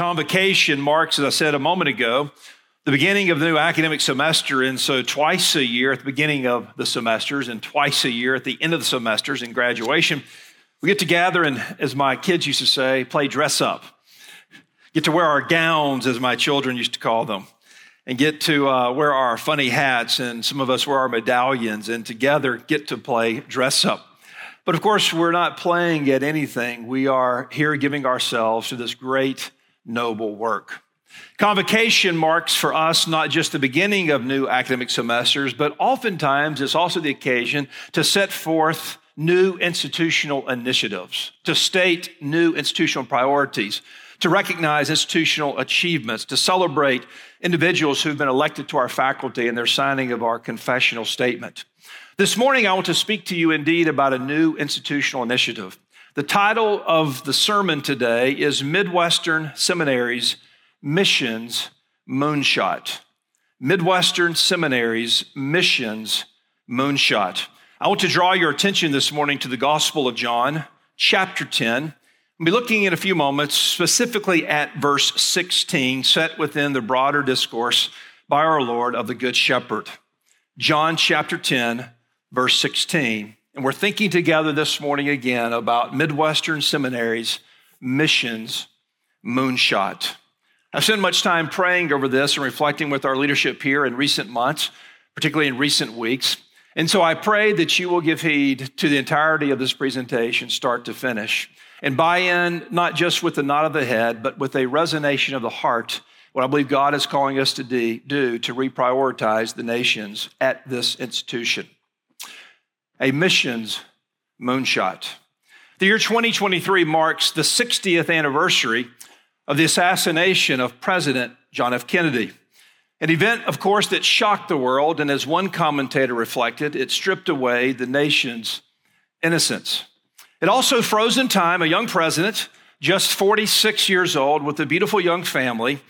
Convocation marks, as I said a moment ago, the beginning of the new academic semester. And so, twice a year at the beginning of the semesters, and twice a year at the end of the semesters in graduation, we get to gather and, as my kids used to say, play dress up. Get to wear our gowns, as my children used to call them, and get to uh, wear our funny hats, and some of us wear our medallions, and together get to play dress up. But of course, we're not playing at anything. We are here giving ourselves to this great, noble work. Convocation marks for us not just the beginning of new academic semesters, but oftentimes it's also the occasion to set forth new institutional initiatives, to state new institutional priorities, to recognize institutional achievements, to celebrate individuals who've been elected to our faculty and their signing of our confessional statement. This morning, I want to speak to you indeed about a new institutional initiative. The title of the sermon today is Midwestern Seminaries Missions Moonshot. Midwestern Seminaries Missions Moonshot. I want to draw your attention this morning to the Gospel of John, chapter 10. We'll be looking in a few moments specifically at verse 16, set within the broader discourse by our Lord of the Good Shepherd. John chapter 10, verse 16. And we're thinking together this morning again about Midwestern Seminary's missions moonshot. I've spent much time praying over this and reflecting with our leadership here in recent months, particularly in recent weeks. And so I pray that you will give heed to the entirety of this presentation, start to finish, and buy in not just with the nod of the head, but with a resonation of the heart what I believe God is calling us to do to reprioritize the nations at this institution a missions moonshot. The year 2023 marks the 60th anniversary of the assassination of President John F. Kennedy. An event, of course, that shocked the world, and as one commentator reflected, it stripped away the nation's innocence. It also froze in time a young president, just 46 years old, with a beautiful young family,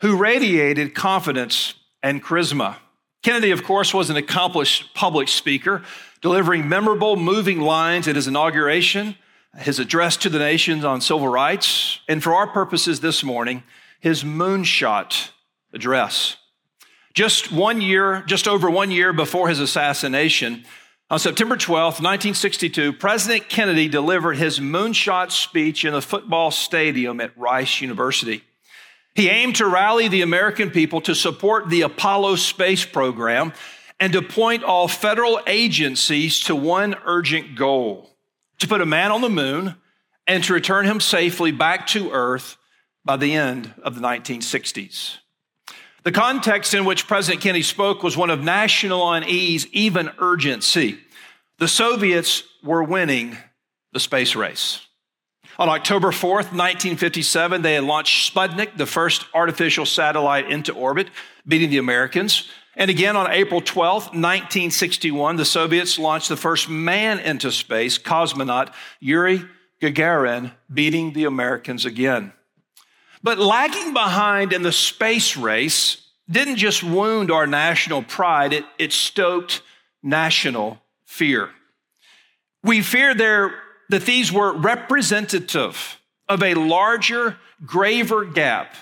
who radiated confidence and charisma. Kennedy, of course, was an accomplished public speaker delivering memorable, moving lines at his inauguration, his address to the nations on civil rights, and for our purposes this morning, his moonshot address. Just one year, just over one year before his assassination, on September 12, 1962, President Kennedy delivered his moonshot speech in a football stadium at Rice University. He aimed to rally the American people to support the Apollo space program and to point all federal agencies to one urgent goal to put a man on the moon and to return him safely back to Earth by the end of the 1960s. The context in which President Kennedy spoke was one of national unease, even urgency. The Soviets were winning the space race. On October 4th, 1957, they had launched Sputnik, the first artificial satellite into orbit, beating the Americans. And again on April 12th, 1961, the Soviets launched the first man into space, cosmonaut Yuri Gagarin, beating the Americans again. But lagging behind in the space race didn't just wound our national pride, it, it stoked national fear. We feared there that these were representative of a larger, graver gap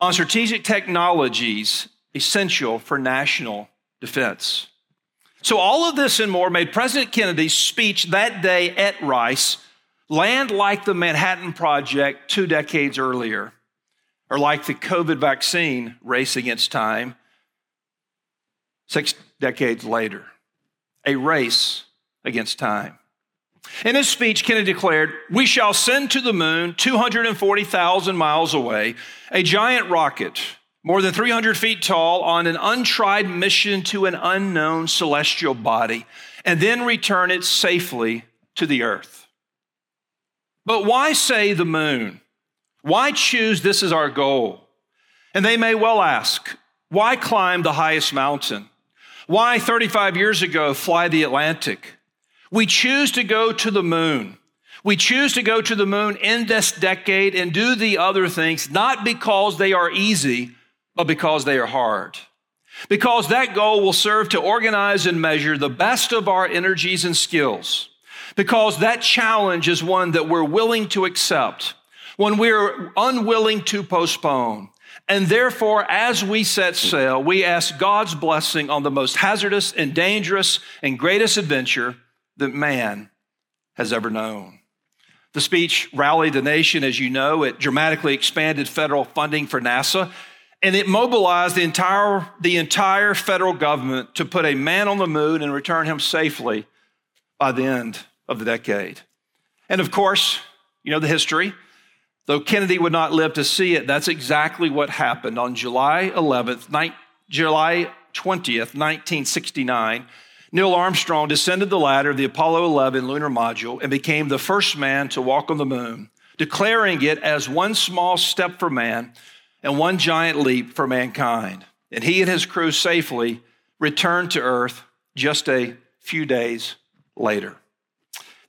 on strategic technologies essential for national defense. So, all of this and more made President Kennedy's speech that day at Rice land like the Manhattan Project two decades earlier, or like the COVID vaccine race against time six decades later. A race against time. In his speech, Kennedy declared, We shall send to the moon, 240,000 miles away, a giant rocket more than 300 feet tall, on an untried mission to an unknown celestial body, and then return it safely to the earth. But why say the moon? Why choose this as our goal? And they may well ask, why climb the highest mountain? Why 35 years ago fly the Atlantic? We choose to go to the moon. We choose to go to the moon in this decade and do the other things, not because they are easy, but because they are hard. Because that goal will serve to organize and measure the best of our energies and skills. Because that challenge is one that we're willing to accept. one we're unwilling to postpone. And therefore, as we set sail, we ask God's blessing on the most hazardous and dangerous and greatest adventure that man has ever known. The speech rallied the nation, as you know. It dramatically expanded federal funding for NASA, and it mobilized the entire, the entire federal government to put a man on the moon and return him safely by the end of the decade. And of course, you know the history. Though Kennedy would not live to see it, that's exactly what happened on July 11th, ni- July 20th, 1969. Neil Armstrong descended the ladder of the Apollo 11 lunar module and became the first man to walk on the moon, declaring it as one small step for man and one giant leap for mankind. And he and his crew safely returned to Earth just a few days later.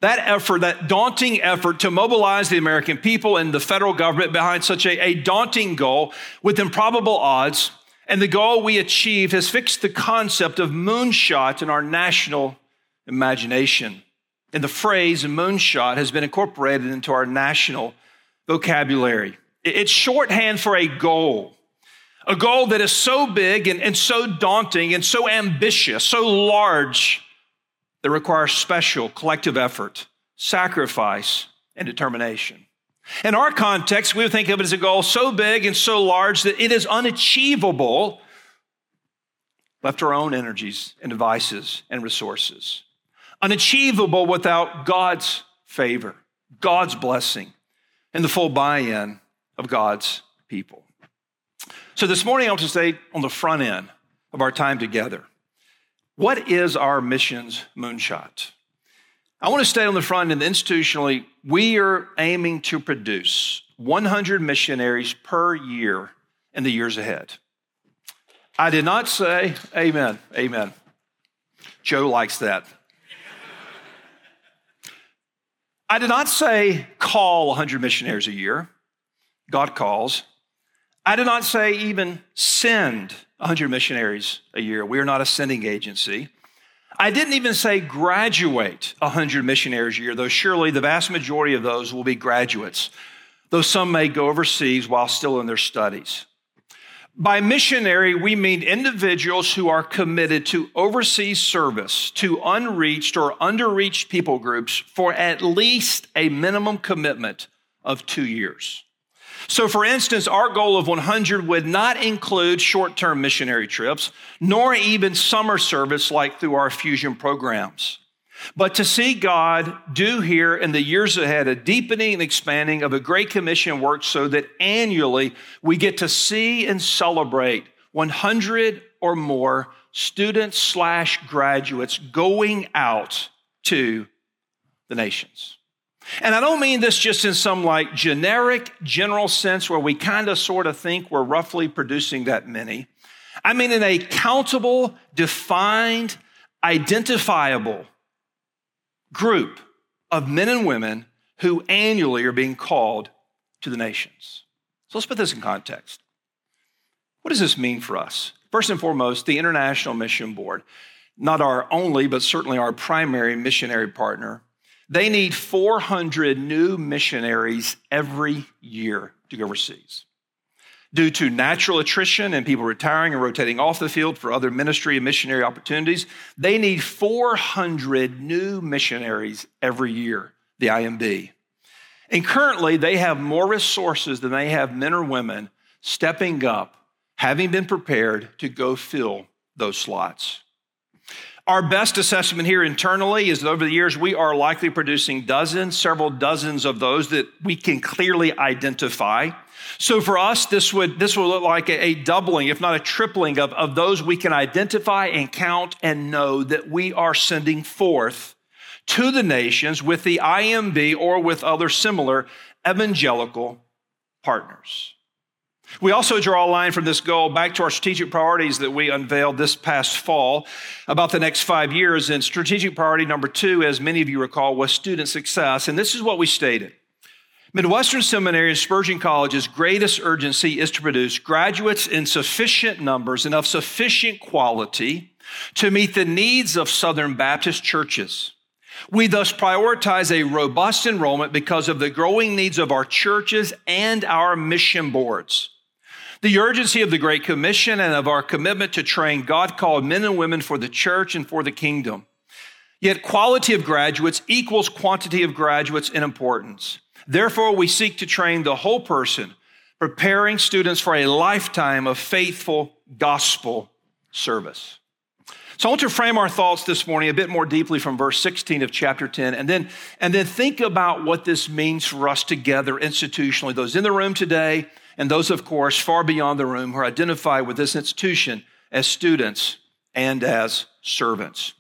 That effort, that daunting effort to mobilize the American people and the federal government behind such a, a daunting goal with improbable odds, and the goal we achieved has fixed the concept of moonshot in our national imagination. And the phrase moonshot has been incorporated into our national vocabulary. It's shorthand for a goal, a goal that is so big and, and so daunting and so ambitious, so large that requires special collective effort, sacrifice, and determination. In our context, we would think of it as a goal so big and so large that it is unachievable left to our own energies and devices and resources. Unachievable without God's favor, God's blessing, and the full buy in of God's people. So this morning, I want to say on the front end of our time together. What is our missions moonshot? I want to stay on the front end institutionally. We are aiming to produce 100 missionaries per year in the years ahead. I did not say amen, amen. Joe likes that. I did not say call 100 missionaries a year. God calls. I did not say even send 100 missionaries a year. We are not a sending agency. I didn't even say graduate 100 missionaries a year, though surely the vast majority of those will be graduates, though some may go overseas while still in their studies. By missionary, we mean individuals who are committed to overseas service to unreached or underreached people groups for at least a minimum commitment of two years. So, for instance, our goal of 100 would not include short term missionary trips, nor even summer service like through our fusion programs. But to see God do here in the years ahead a deepening and expanding of a Great Commission work so that annually we get to see and celebrate 100 or more students slash graduates going out to the nations. And I don't mean this just in some like generic, general sense where we kind of sort of think we're roughly producing that many. I mean in a countable, defined, identifiable group of men and women who annually are being called to the nations. So let's put this in context. What does this mean for us? First and foremost, the International Mission Board, not our only, but certainly our primary missionary partner, they need 400 new missionaries every year to go overseas. Due to natural attrition and people retiring and rotating off the field for other ministry and missionary opportunities, they need 400 new missionaries every year, the IMB. And currently, they have more resources than they have men or women stepping up, having been prepared to go fill those slots. Our best assessment here internally is that over the years, we are likely producing dozens, several dozens of those that we can clearly identify. So for us, this would, this would look like a, doubling, if not a tripling of, of those we can identify and count and know that we are sending forth to the nations with the IMB or with other similar evangelical partners. We also draw a line from this goal back to our strategic priorities that we unveiled this past fall about the next five years. And strategic priority number two, as many of you recall, was student success. And this is what we stated. Midwestern Seminary and Spurgeon College's greatest urgency is to produce graduates in sufficient numbers and of sufficient quality to meet the needs of Southern Baptist churches. We thus prioritize a robust enrollment because of the growing needs of our churches and our mission boards. The urgency of the Great Commission and of our commitment to train God called men and women for the church and for the kingdom. Yet quality of graduates equals quantity of graduates in importance. Therefore, we seek to train the whole person, preparing students for a lifetime of faithful gospel service. So I want to frame our thoughts this morning a bit more deeply from verse 16 of chapter 10 and then and then think about what this means for us together institutionally those in the room today and those of course far beyond the room who are identified with this institution as students and as servants.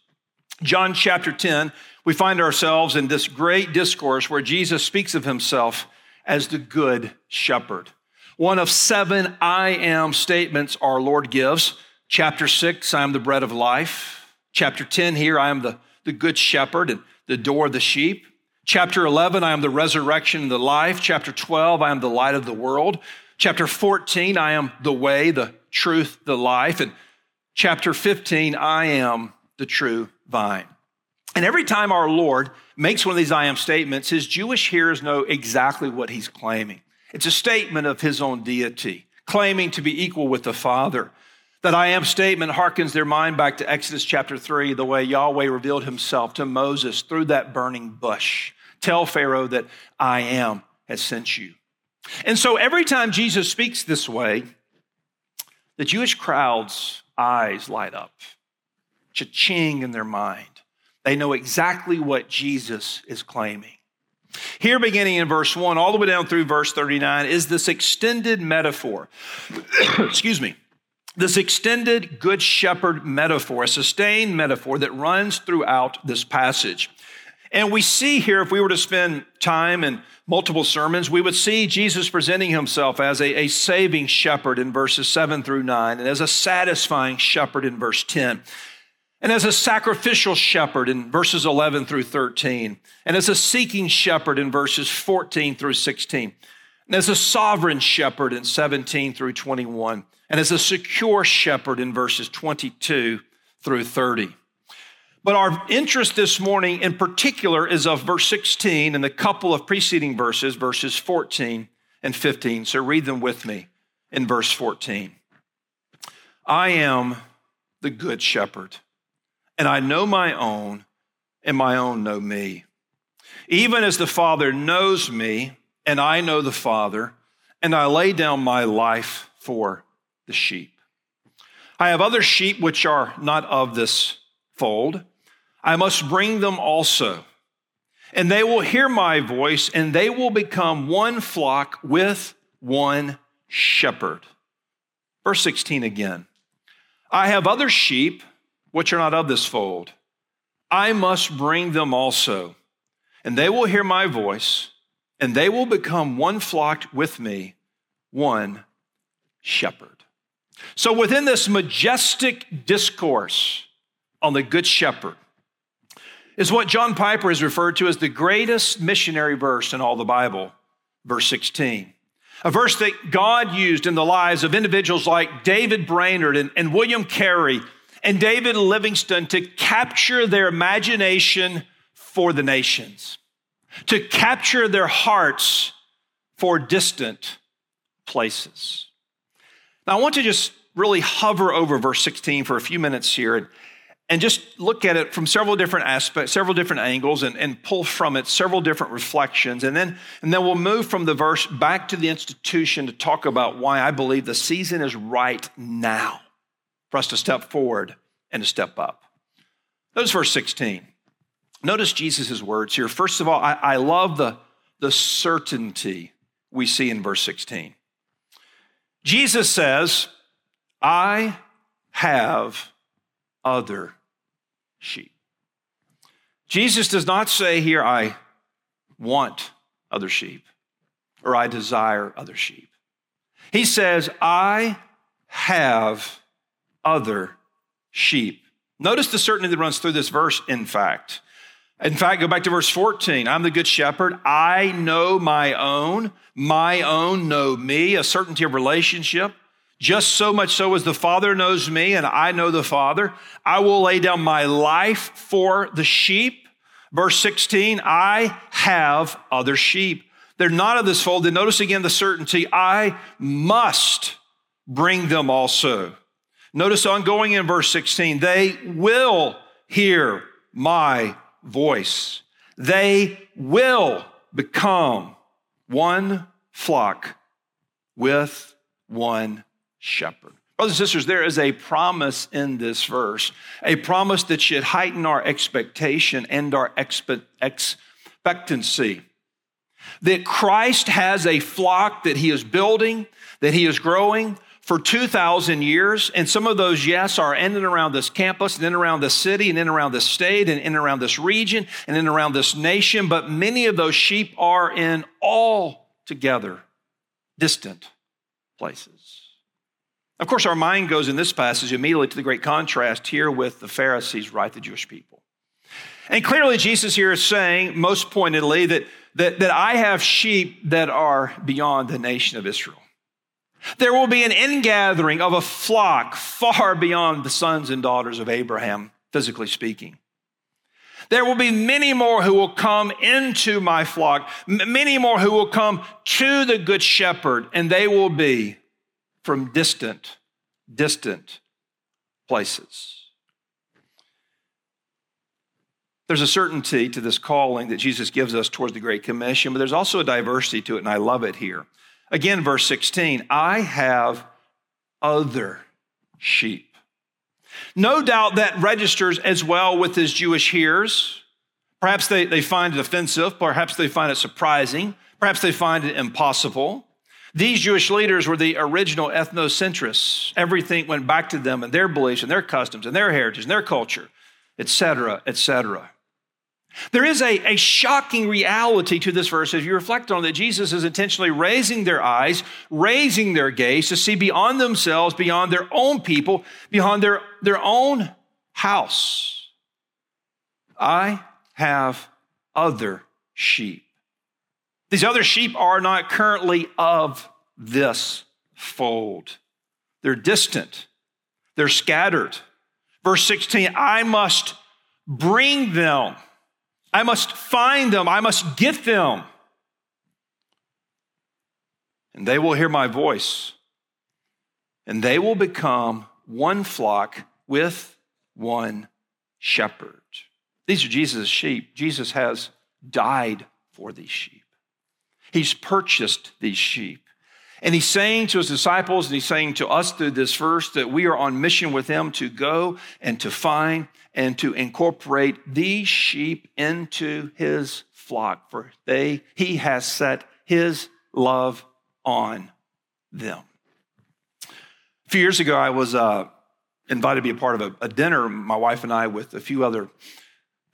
John chapter 10 we find ourselves in this great discourse where Jesus speaks of himself as the good shepherd. One of seven I am statements our Lord gives Chapter 6, I am the bread of life. Chapter 10, here, I am the, the good shepherd and the door of the sheep. Chapter 11, I am the resurrection and the life. Chapter 12, I am the light of the world. Chapter 14, I am the way, the truth, the life. And chapter 15, I am the true vine. And every time our Lord makes one of these I am statements, his Jewish hearers know exactly what he's claiming. It's a statement of his own deity, claiming to be equal with the Father. That I am statement harkens their mind back to Exodus chapter 3, the way Yahweh revealed himself to Moses through that burning bush. Tell Pharaoh that I am has sent you. And so every time Jesus speaks this way, the Jewish crowd's eyes light up, cha-ching in their mind. They know exactly what Jesus is claiming. Here, beginning in verse 1, all the way down through verse 39, is this extended metaphor. Excuse me this extended good shepherd metaphor, a sustained metaphor that runs throughout this passage. And we see here, if we were to spend time in multiple sermons, we would see Jesus presenting himself as a, a, saving shepherd in verses 7 through 9, and as a satisfying shepherd in verse 10, and as a sacrificial shepherd in verses 11 through 13, and as a seeking shepherd in verses 14 through 16, and as a sovereign shepherd in 17 through 21 and as a secure shepherd in verses 22 through 30. But our interest this morning in particular is of verse 16 and the couple of preceding verses, verses 14 and 15. So read them with me in verse 14. I am the good shepherd, and I know my own, and my own know me. Even as the Father knows me, and I know the Father, and I lay down my life for the sheep. I have other sheep which are not of this fold. I must bring them also. And they will hear my voice, and they will become one flock with one shepherd. Verse 16 again. I have other sheep which are not of this fold. I must bring them also, and they will hear my voice, and they will become one flock with me, one shepherd. So, within this majestic discourse on the Good Shepherd, is what John Piper has referred to as the greatest missionary verse in all the Bible, verse 16. A verse that God used in the lives of individuals like David Brainerd and, and William Carey and David Livingstone to capture their imagination for the nations, to capture their hearts for distant places. Now, I want to just really hover over verse 16 for a few minutes here and, and just look at it from several different aspects, several different angles, and, and pull from it several different reflections. And then, and then we'll move from the verse back to the institution to talk about why I believe the season is right now for us to step forward and to step up. Notice verse 16. Notice Jesus' words here. First of all, I, I love the, the certainty we see in verse 16. Jesus says, I have other sheep. Jesus does not say here, I want other sheep or I desire other sheep. He says, I have other sheep. Notice the certainty that runs through this verse, in fact. In fact, go back to verse 14. I'm the good shepherd. I know my own. My own know me, a certainty of relationship. Just so much so as the Father knows me and I know the Father. I will lay down my life for the sheep. Verse 16, I have other sheep. They're not of this fold. Then notice again the certainty I must bring them also. Notice ongoing in verse 16, they will hear my voice. They will become one flock with one shepherd. Brothers and sisters, there is a promise in this verse, a promise that should heighten our expectation and our expectancy. That Christ has a flock that he is building, that he is growing for 2,000 years. And some of those, yes, are in and around this campus, and in around this city, and in around this state, and in around this region, and in around this nation. But many of those sheep are in all together distant places. Of course, our mind goes in this passage immediately to the great contrast here with the Pharisees, right? The Jewish people. And clearly, Jesus here is saying, most pointedly, that, that, that I have sheep that are beyond the nation of Israel. There will be an ingathering of a flock far beyond the sons and daughters of Abraham, physically speaking. There will be many more who will come into my flock, many more who will come to the Good Shepherd, and they will be from distant, distant places. There's a certainty to this calling that Jesus gives us towards the Great Commission, but there's also a diversity to it, and I love it here. Again, verse 16 I have other sheep. No doubt that registers as well with his Jewish hearers. Perhaps they, they find it offensive, perhaps they find it surprising, perhaps they find it impossible. These Jewish leaders were the original ethnocentrists. Everything went back to them and their beliefs and their customs and their heritage and their culture, etc., etc. There is a, a shocking reality to this verse as you reflect on that Jesus is intentionally raising their eyes, raising their gaze to see beyond themselves, beyond their own people, beyond their, their own house. I have other sheep. These other sheep are not currently of this fold. They're distant, they're scattered. Verse 16, I must bring them. I must find them. I must get them. And they will hear my voice. And they will become one flock with one shepherd. These are Jesus' sheep. Jesus has died for these sheep. He's purchased these sheep. And he's saying to his disciples, and he's saying to us through this verse, that we are on mission with him to go and to find and to incorporate these sheep into his flock, for they he has set his love on them. A few years ago, I was uh, invited to be a part of a, a, dinner, my wife and I, with a few other,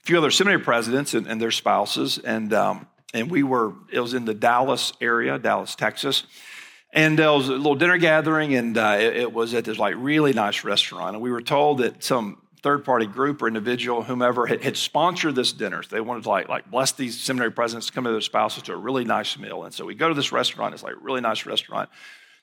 few other seminary presidents and, and their spouses, and um, and we were, it was in the Dallas area, Dallas, Texas. And there was a little dinner gathering, and uh, it, it, was at this like really nice restaurant. And we were told that some third party group or individual, whomever, had, had sponsored this dinner. So they wanted to like, like bless these seminary presidents to come to their spouses to a really nice meal. And so we go to this restaurant. It's like a really nice restaurant.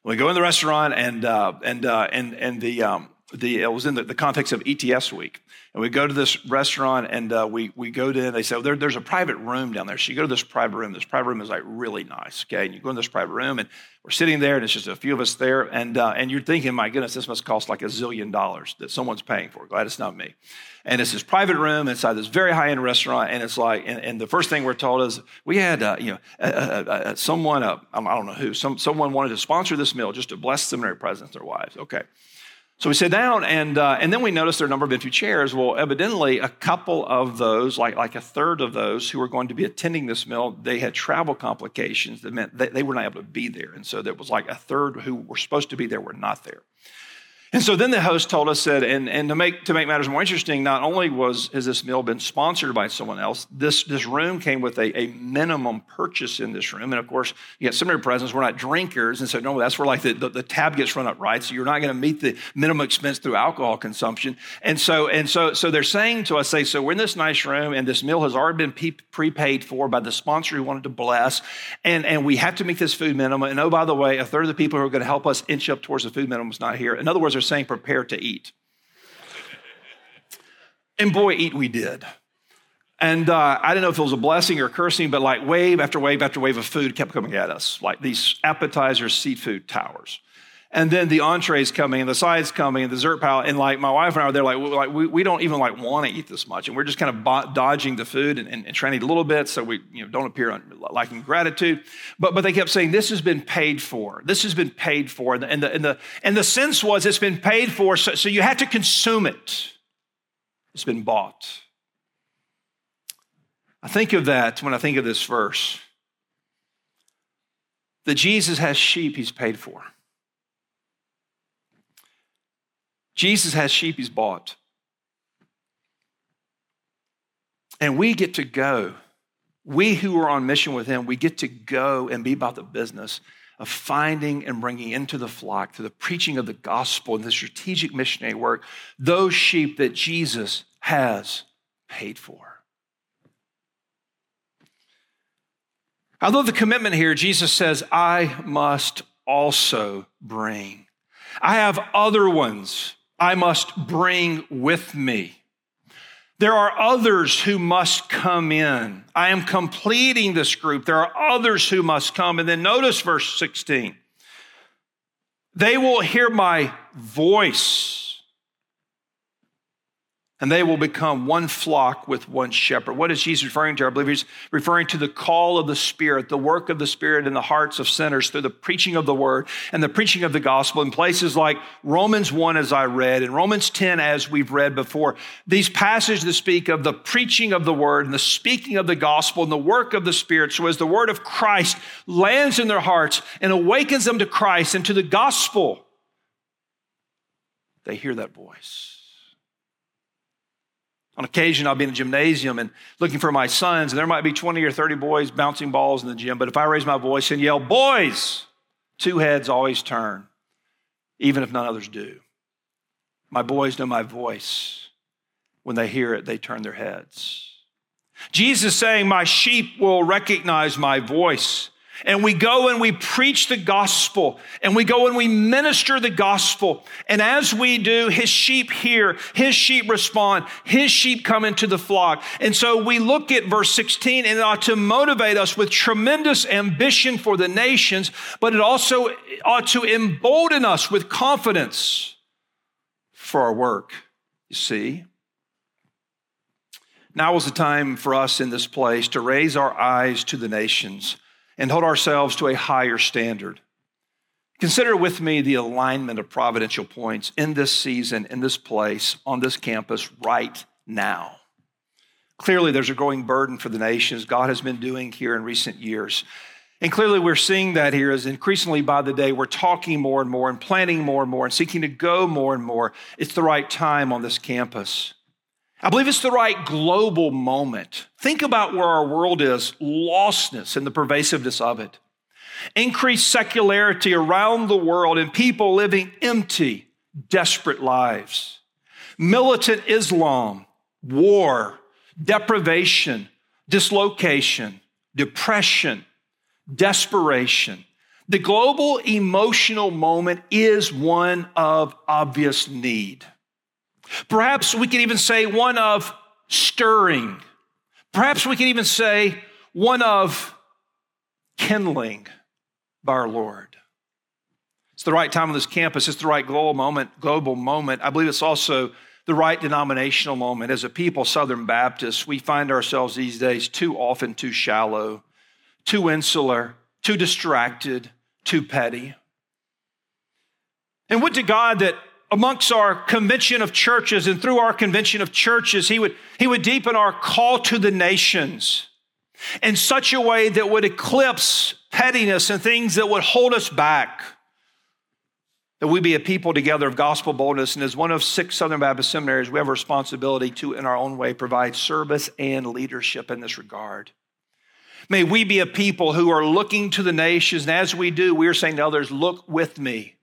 We go in the restaurant, and uh, and uh, and and the um, the it was in the, the context of ETS week. And we go to this restaurant and uh, we, we go to, and they say, there, there's a private room down there. So you go to this private room. This private room is like really nice, okay? And you go in this private room and we're sitting there and it's just a few of us there. And, uh, and you're thinking, my goodness, this must cost like a zillion dollars that someone's paying for. Glad it's not me. And it's this private room inside this very high end restaurant. And it's like, and, and, the first thing we're told is we had, uh, you know, uh, uh, someone, I don't know who, some, someone wanted to sponsor this meal just to bless seminary presidents, their wives. Okay. So we sit down, and, uh, and then we notice there are a number of empty chairs. Well, evidently, a couple of those, like, like a third of those who were going to be attending this meal, they had travel complications that meant they, they were not able to be there. And so there was like a third who were supposed to be there were not there. And so then the host told us that, and, and to, make, to make matters more interesting, not only was has this meal been sponsored by someone else, this, this room came with a, a minimum purchase in this room. And of course, you got seminary presidents, we're not drinkers. And so, no, that's where like the, the, the tab gets run up, right? So you're not going to meet the minimum expense through alcohol consumption. And so, and so, so they're saying to us, say, so we're in this nice room and this meal has already been prepaid for by the sponsor who wanted to bless. And, and we have to meet this food minimum. And oh, by the way, a third of the people who are going to help us inch up towards the food minimum is not here. In other words, saying prepare to eat. And boy, eat we did. And uh, I didn't know if it was a blessing or cursing, but like wave after wave after wave of food kept coming at us, like these appetizer seafood towers. And then the entrees coming and the sides coming and the dessert pile. And like my wife and I are there, like, like we, we don't even like want to eat this much. And we're just kind of bo- dodging the food and, and, and, trying to eat a little bit so we you know, don't appear on, lacking gratitude. But, but they kept saying, this has been paid for. This has been paid for. And the, and the, and the, and the sense was it's been paid for, so, so you had to consume it. It's been bought. I think of that when I think of this verse that Jesus has sheep he's paid for. Jesus has sheep he's bought. And we get to go. We who are on mission with him, we get to go and be about the business of finding and bringing into the flock through the preaching of the gospel and the strategic missionary work those sheep that Jesus has paid for. Although the commitment here, Jesus says, I must also bring. I have other ones I must bring with me. There are others who must come in. I am completing this group. There are others who must come. And then notice verse 16. They will hear my voice and they will become one flock with one shepherd. What is Jesus referring to? I believe he's referring to the call of the Spirit, the work of the Spirit in the hearts of sinners through the preaching of the word and the preaching of the gospel in places like Romans 1, as I read, and Romans 10, as we've read before. These passages that speak of the preaching of the word and the speaking of the gospel and the work of the Spirit. So as the word of Christ lands in their hearts and awakens them to Christ and to the gospel, they hear that voice. On occasion, I'll be in a gymnasium and looking for my sons, and there might be 20 or 30 boys bouncing balls in the gym. But if I raise my voice and yell, Boys, two heads always turn, even if none others do. My boys know my voice. When they hear it, they turn their heads. Jesus saying, My sheep will recognize my voice. And we go and we preach the gospel and we go and we minister the gospel. And as we do, his sheep hear, his sheep respond, his sheep come into the flock. And so we look at verse 16 and it ought to motivate us with tremendous ambition for the nations, but it also ought to embolden us with confidence for our work. You see? Now is the time for us in this place to raise our eyes to the nations and hold ourselves to a higher standard. Consider with me the alignment of providential points in this season, in this place, on this campus right now. Clearly, there's a growing burden for the nations God has been doing here in recent years. And clearly, we're seeing that here as increasingly by the day, we're talking more and more and planning more and more and seeking to go more and more. It's the right time on this campus. I believe it's the right global moment. Think about where our world is, lostness and the pervasiveness of it. Increased secularity around the world and people living empty, desperate lives. Militant Islam, war, deprivation, dislocation, depression, desperation. The global emotional moment is one of obvious need. Perhaps we could even say one of stirring. Perhaps we could even say one of kindling by our Lord. It's the right time on this campus. It's the right global moment. Global moment. I believe it's also the right denominational moment. As a people, Southern Baptists, we find ourselves these days too often too shallow, too insular, too distracted, too petty. And would to God that amongst our convention of churches and through our convention of churches, he would, he would deepen our call to the nations in such a way that would eclipse pettiness and things that would hold us back. That we be a people together of gospel boldness. And as one of six Southern Baptist seminaries, we have a responsibility to, in our own way, provide service and leadership in this regard. May we be a people who are looking to the nations. And as we do, we are saying to others, look with me.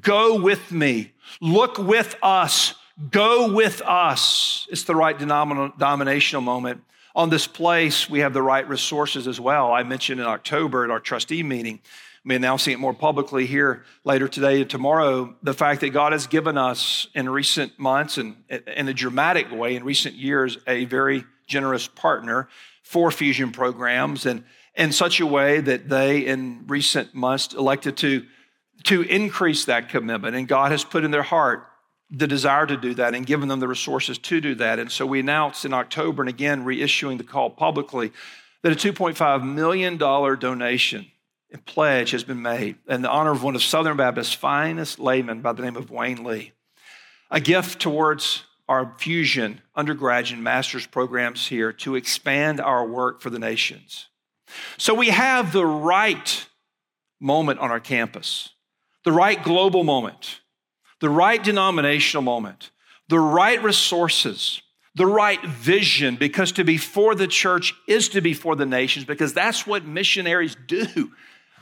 Go with me. Look with us. Go with us. It's the right denominational moment. On this place, we have the right resources as well. I mentioned in October at our trustee meeting, I'm announcing it more publicly here later today and tomorrow, the fact that God has given us in recent months and in a dramatic way in recent years a very generous partner for fusion programs and in such a way that they, in recent months, elected to, to increase that commitment. And God has put in their heart the desire to do that and given them the resources to do that. And so we announced in October and again reissuing the call publicly that a $2.5 million donation and pledge has been made in the honor of one of Southern Baptist's finest laymen by the name of Wayne Lee. A gift towards our fusion undergraduate and master's programs here to expand our work for the nations. So we have the right moment on our campus, the right global moment the right denominational moment, the right resources, the right vision, because to be for the church is to be for the nations, because that's what missionaries do.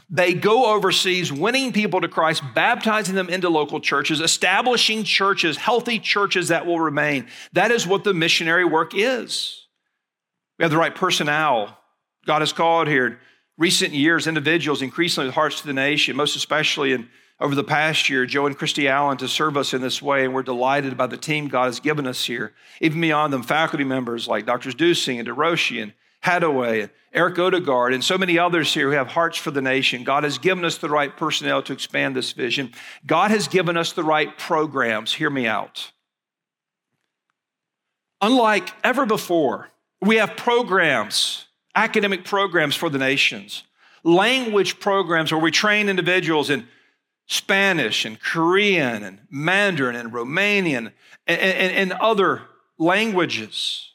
They go overseas, winning people to Christ, baptizing them into local churches, establishing churches, healthy churches that will remain. That is what the missionary work is. We have the right personnel. God has called here recent years individuals increasingly with hearts to the nation, most especially in over the past year, Joe and Christy Allen, to serve us in this way, and we're delighted by the team God has given us here. Even beyond them, faculty members like Drs. Dusing and DeRoshi and Hadaway and Eric Odegaard and so many others here who have hearts for the nation. God has given us the right personnel to expand this vision. God has given us the right programs. Hear me out. Unlike ever before, we have programs, academic programs for the nations, language programs where we train individuals in Spanish and Korean and Mandarin and Romanian and, and, and, other languages.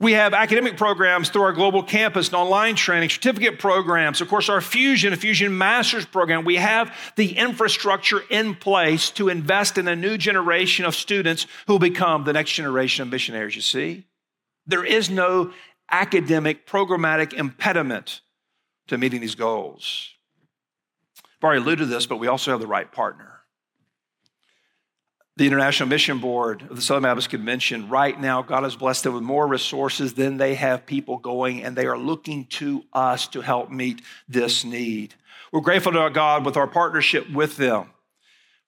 We have academic programs through our global campus and online training, certificate programs, of course, our Fusion, a Fusion Master's program. We have the infrastructure in place to invest in a new generation of students who will become the next generation of missionaries, you see. There is no academic, programmatic impediment to meeting these goals. I've already alluded to this, but we also have the right partner. The International Mission Board of the Southern Baptist Convention, right now, God has blessed them with more resources than they have people going, and they are looking to us to help meet this need. We're grateful to our God with our partnership with them.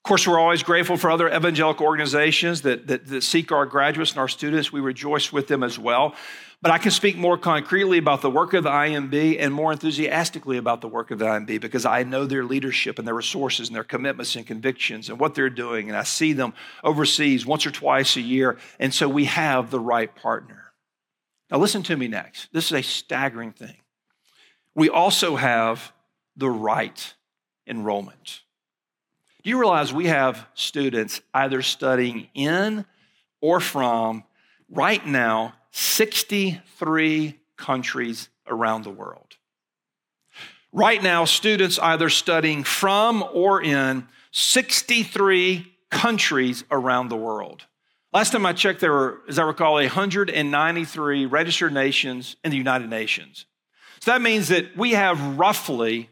Of course, we're always grateful for other evangelical organizations that, that, that seek our graduates and our students. We rejoice with them as well. But I can speak more concretely about the work of the IMB and more enthusiastically about the work of the IMB because I know their leadership and their resources and their commitments and convictions and what they're doing. And I see them overseas once or twice a year. And so we have the right partner. Now, listen to me next. This is a staggering thing. We also have the right enrollment. Do you realize we have students either studying in or from right now 63 countries around the world. Right now, students either studying from or in 63 countries around the world. Last time I checked, there were, as I recall, 193 registered nations in the United Nations. So that means that we have roughly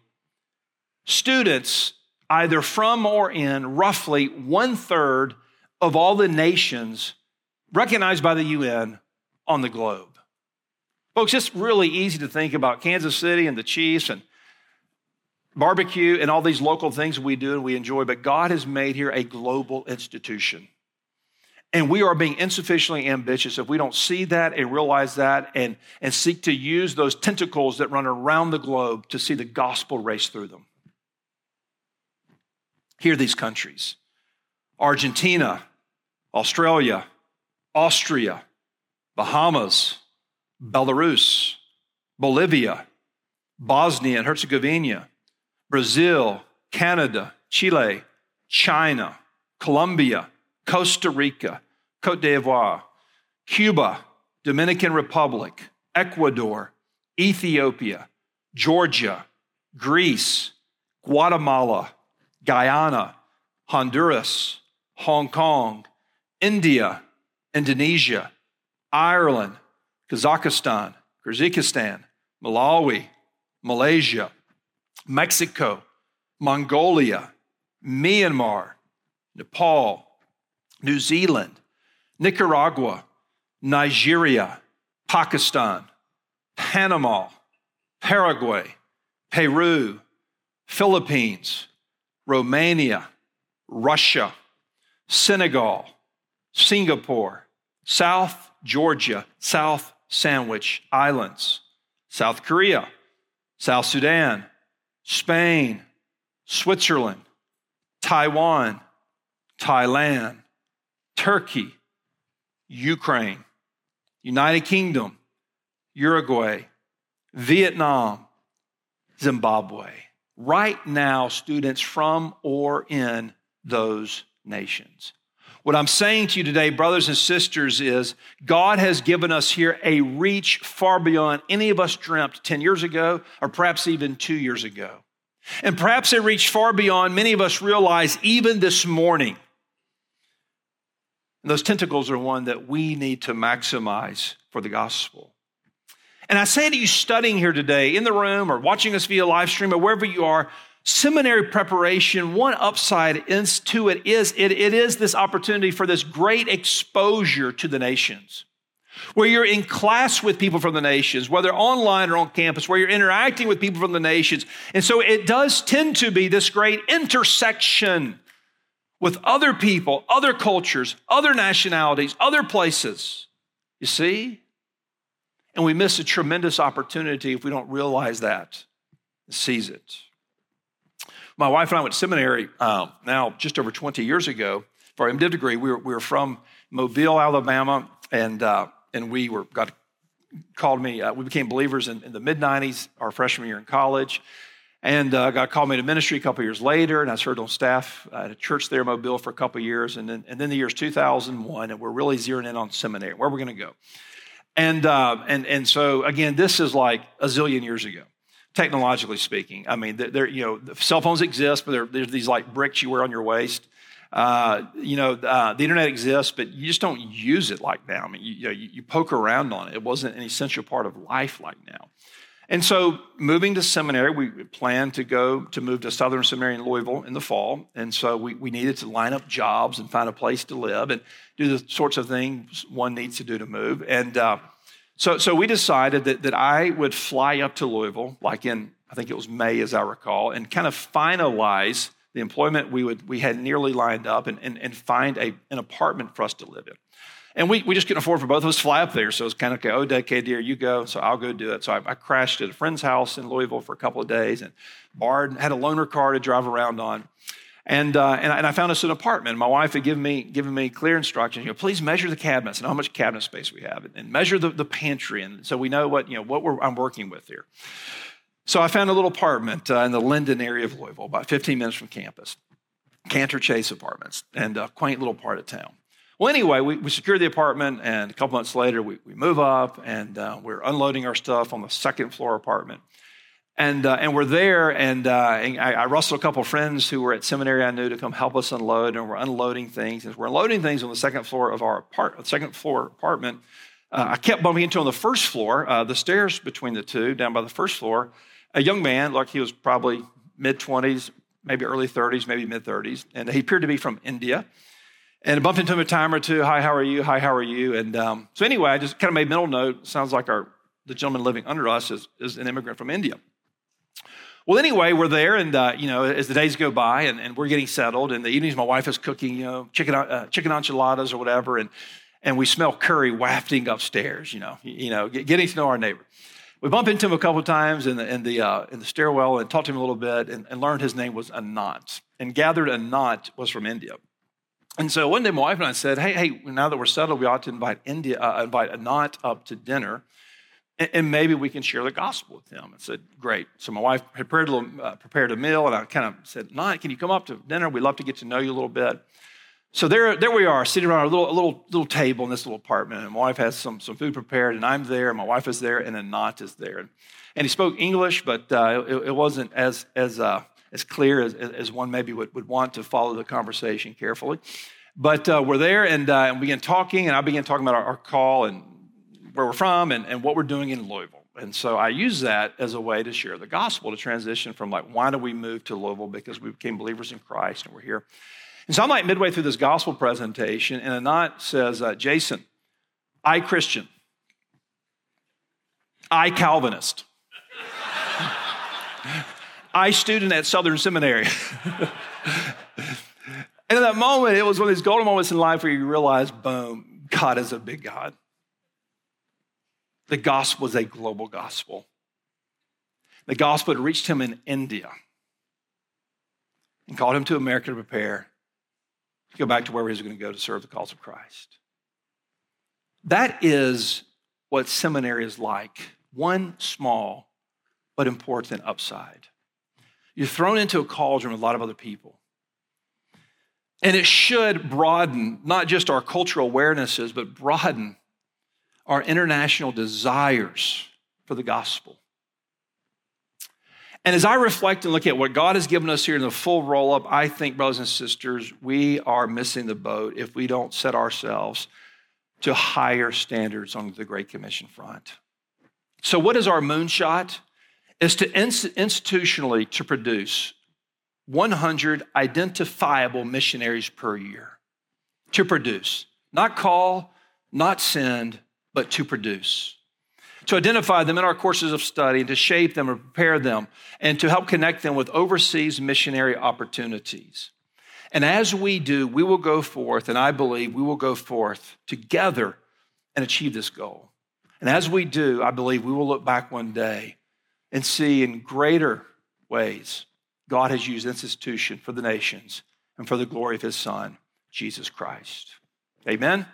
students either from or in roughly one third of all the nations recognized by the UN on the globe. Folks, it's really easy to think about Kansas City and the Chiefs and barbecue and all these local things we do and we enjoy, but God has made here a global institution. And we are being insufficiently ambitious if we don't see that and realize that and, and seek to use those tentacles that run around the globe to see the gospel race through them. Here, these countries. Argentina, Australia, Austria, Bahamas, Belarus, Bolivia, Bosnia and Herzegovina, Brazil, Canada, Chile, China, Colombia, Costa Rica, Cote d'Ivoire, Cuba, Dominican Republic, Ecuador, Ethiopia, Georgia, Greece, Guatemala, Guyana, Honduras, Hong Kong, India, Indonesia, Ireland, Kazakhstan, Kyrgyzstan, Malawi, Malaysia, Mexico, Mongolia, Myanmar, Nepal, New Zealand, Nicaragua, Nigeria, Pakistan, Panama, Paraguay, Peru, Philippines, Romania, Russia, Senegal, Singapore, South Georgia, South Sandwich Islands, South Korea, South Sudan, Spain, Switzerland, Taiwan, Thailand, Turkey, Ukraine, United Kingdom, Uruguay, Vietnam, Zimbabwe. Right now, students from or in those nations. What I'm saying to you today, brothers and sisters, is God has given us here a reach far beyond any of us dreamt 10 years ago or perhaps even two years ago. And perhaps a reach far beyond many of us realize even this morning. And those tentacles are one that we need to maximize for the gospel. And I say to you, studying here today in the room or watching us via live stream or wherever you are, seminary preparation, one upside to it is it, it is this opportunity for this great exposure to the nations. Where you're in class with people from the nations, whether online or on campus, where you're interacting with people from the nations. And so it does tend to be this great intersection with other people, other cultures, other nationalities, other places. You see? And we miss a tremendous opportunity if we don't realize that, seize it. My wife and I went to seminary um, now just over 20 years ago for our MDiv degree. We were, we were from Mobile, Alabama, and, uh, and we were, got called me, uh, we became believers in, in the mid 90s, our freshman year in college. And uh, God called me to ministry a couple years later, and I served on staff at a church there in Mobile for a couple years. And then, and then the year's 2001, and we're really zeroing in on seminary, where are we're going to go. And, uh, and, and so, again, this is like a zillion years ago technologically speaking. I mean, there, you know, cell phones exist, but there, there's these like bricks you wear on your waist. Uh, you know, uh, the internet exists, but you just don't use it like now. I mean, you, you, know, you, you poke around on it. It wasn't an essential part of life like now. And so, moving to seminary, we planned to go to move to Southern Seminary in Louisville in the fall. And so, we, we needed to line up jobs and find a place to live and do the sorts of things one needs to do to move. And uh, so, so we decided that, that I would fly up to Louisville, like in, I think it was May, as I recall, and kind of finalize the employment we, would, we had nearly lined up and, and, and find a, an apartment for us to live in. And we, we just couldn't afford for both of us to fly up there. So it was kind of, okay, oh, okay, dear, you go. So I'll go do it. So I, I crashed at a friend's house in Louisville for a couple of days and had a loaner car to drive around on. And, uh, and, I, and, I, found us an apartment. My wife had given me, given me clear instructions. You know, please measure the cabinets and how much cabinet space we have, and measure the, the pantry, and so we know what you know what I'm working with here. So I found a little apartment uh, in the Lyndon area of Louisville, about 15 minutes from campus, Cantor Chase Apartments, and a quaint little part of town. Well, anyway, we, we secured the apartment, and a couple months later, we, we move up, and uh, we're unloading our stuff on the second floor apartment. And, uh, and we're there, and, uh, and I, I, rustled a couple friends who were at seminary I knew to come help us unload, and we're unloading things. And we're unloading things on the second floor of our apart- second floor apartment, uh, I kept bumping into on the first floor, uh, the stairs between the two, down by the first floor, a young man, like he was probably mid 20s, maybe early 30s, maybe mid 30s, and he appeared to be from India. And I bumped into him a time or two. Hi, how are you? Hi, how are you? And um, so anyway, I just kind of made mental note. Sounds like our the gentleman living under us is, is an immigrant from India. Well, anyway, we're there, and uh, you know, as the days go by, and, and, we're getting settled, and the evenings, my wife is cooking, you know, chicken uh, chicken enchiladas or whatever, and and we smell curry wafting upstairs. You know, you know, getting to know our neighbor. We bump into him a couple of times in the in the uh, in the stairwell and talked to him a little bit, and, and learned his name was Anant, and gathered Anant was from India. And so one day, my wife and I said, "Hey, hey, now that we're settled, we ought to invite India, uh, invite Anant up to dinner." and maybe we can share the gospel with him. I said, great. So my wife prepared a, little, uh, prepared a meal, and I kind of said, Night, can you come up to dinner? We'd love to get to know you a little bit. So there, there we are, sitting around a little, little, little table in this little apartment, and my wife has some, some food prepared, and I'm there, and my wife is there, and Anant is there. And he spoke English, but uh, it, it, wasn't as, as, uh, as clear as, as one maybe would, would want to follow the conversation carefully. But uh, we're there, and, uh, and we began talking, and I began talking about our, our call and where we're from and, and what we're doing in Louisville. And so I use that as a way to share the gospel, to transition from like, why do we move to Louisville? Because we became believers in Christ and we're here. And so I'm like midway through this gospel presentation, and Anant says, uh, Jason, I Christian, I Calvinist, I student at Southern Seminary. and in that moment, it was one of these golden moments in life where you realize, boom, God is a big God. the gospel is a global gospel. The gospel had reached him in India and called him to America to prepare to go back to where he was going to go to serve the cause of Christ. That is what seminary is like one small but important upside. You're thrown into a cauldron with a lot of other people. And it should broaden not just our cultural awarenesses, but broaden our international desires for the gospel. And as I reflect and look at what God has given us here in the full roll up, I think, brothers and sisters, we are missing the boat if we don't set ourselves to higher standards on the Great Commission front. So, what is our moonshot? Is to institutionally to produce 100 identifiable missionaries per year. To produce, not call, not send, but to produce. To identify them in our courses of study, and to shape them and prepare them, and to help connect them with overseas missionary opportunities. And as we do, we will go forth, and I believe we will go forth together and achieve this goal. And as we do, I believe we will look back one day and see in greater ways God has used this institution for the nations and for the glory of his Son, Jesus Christ. Amen.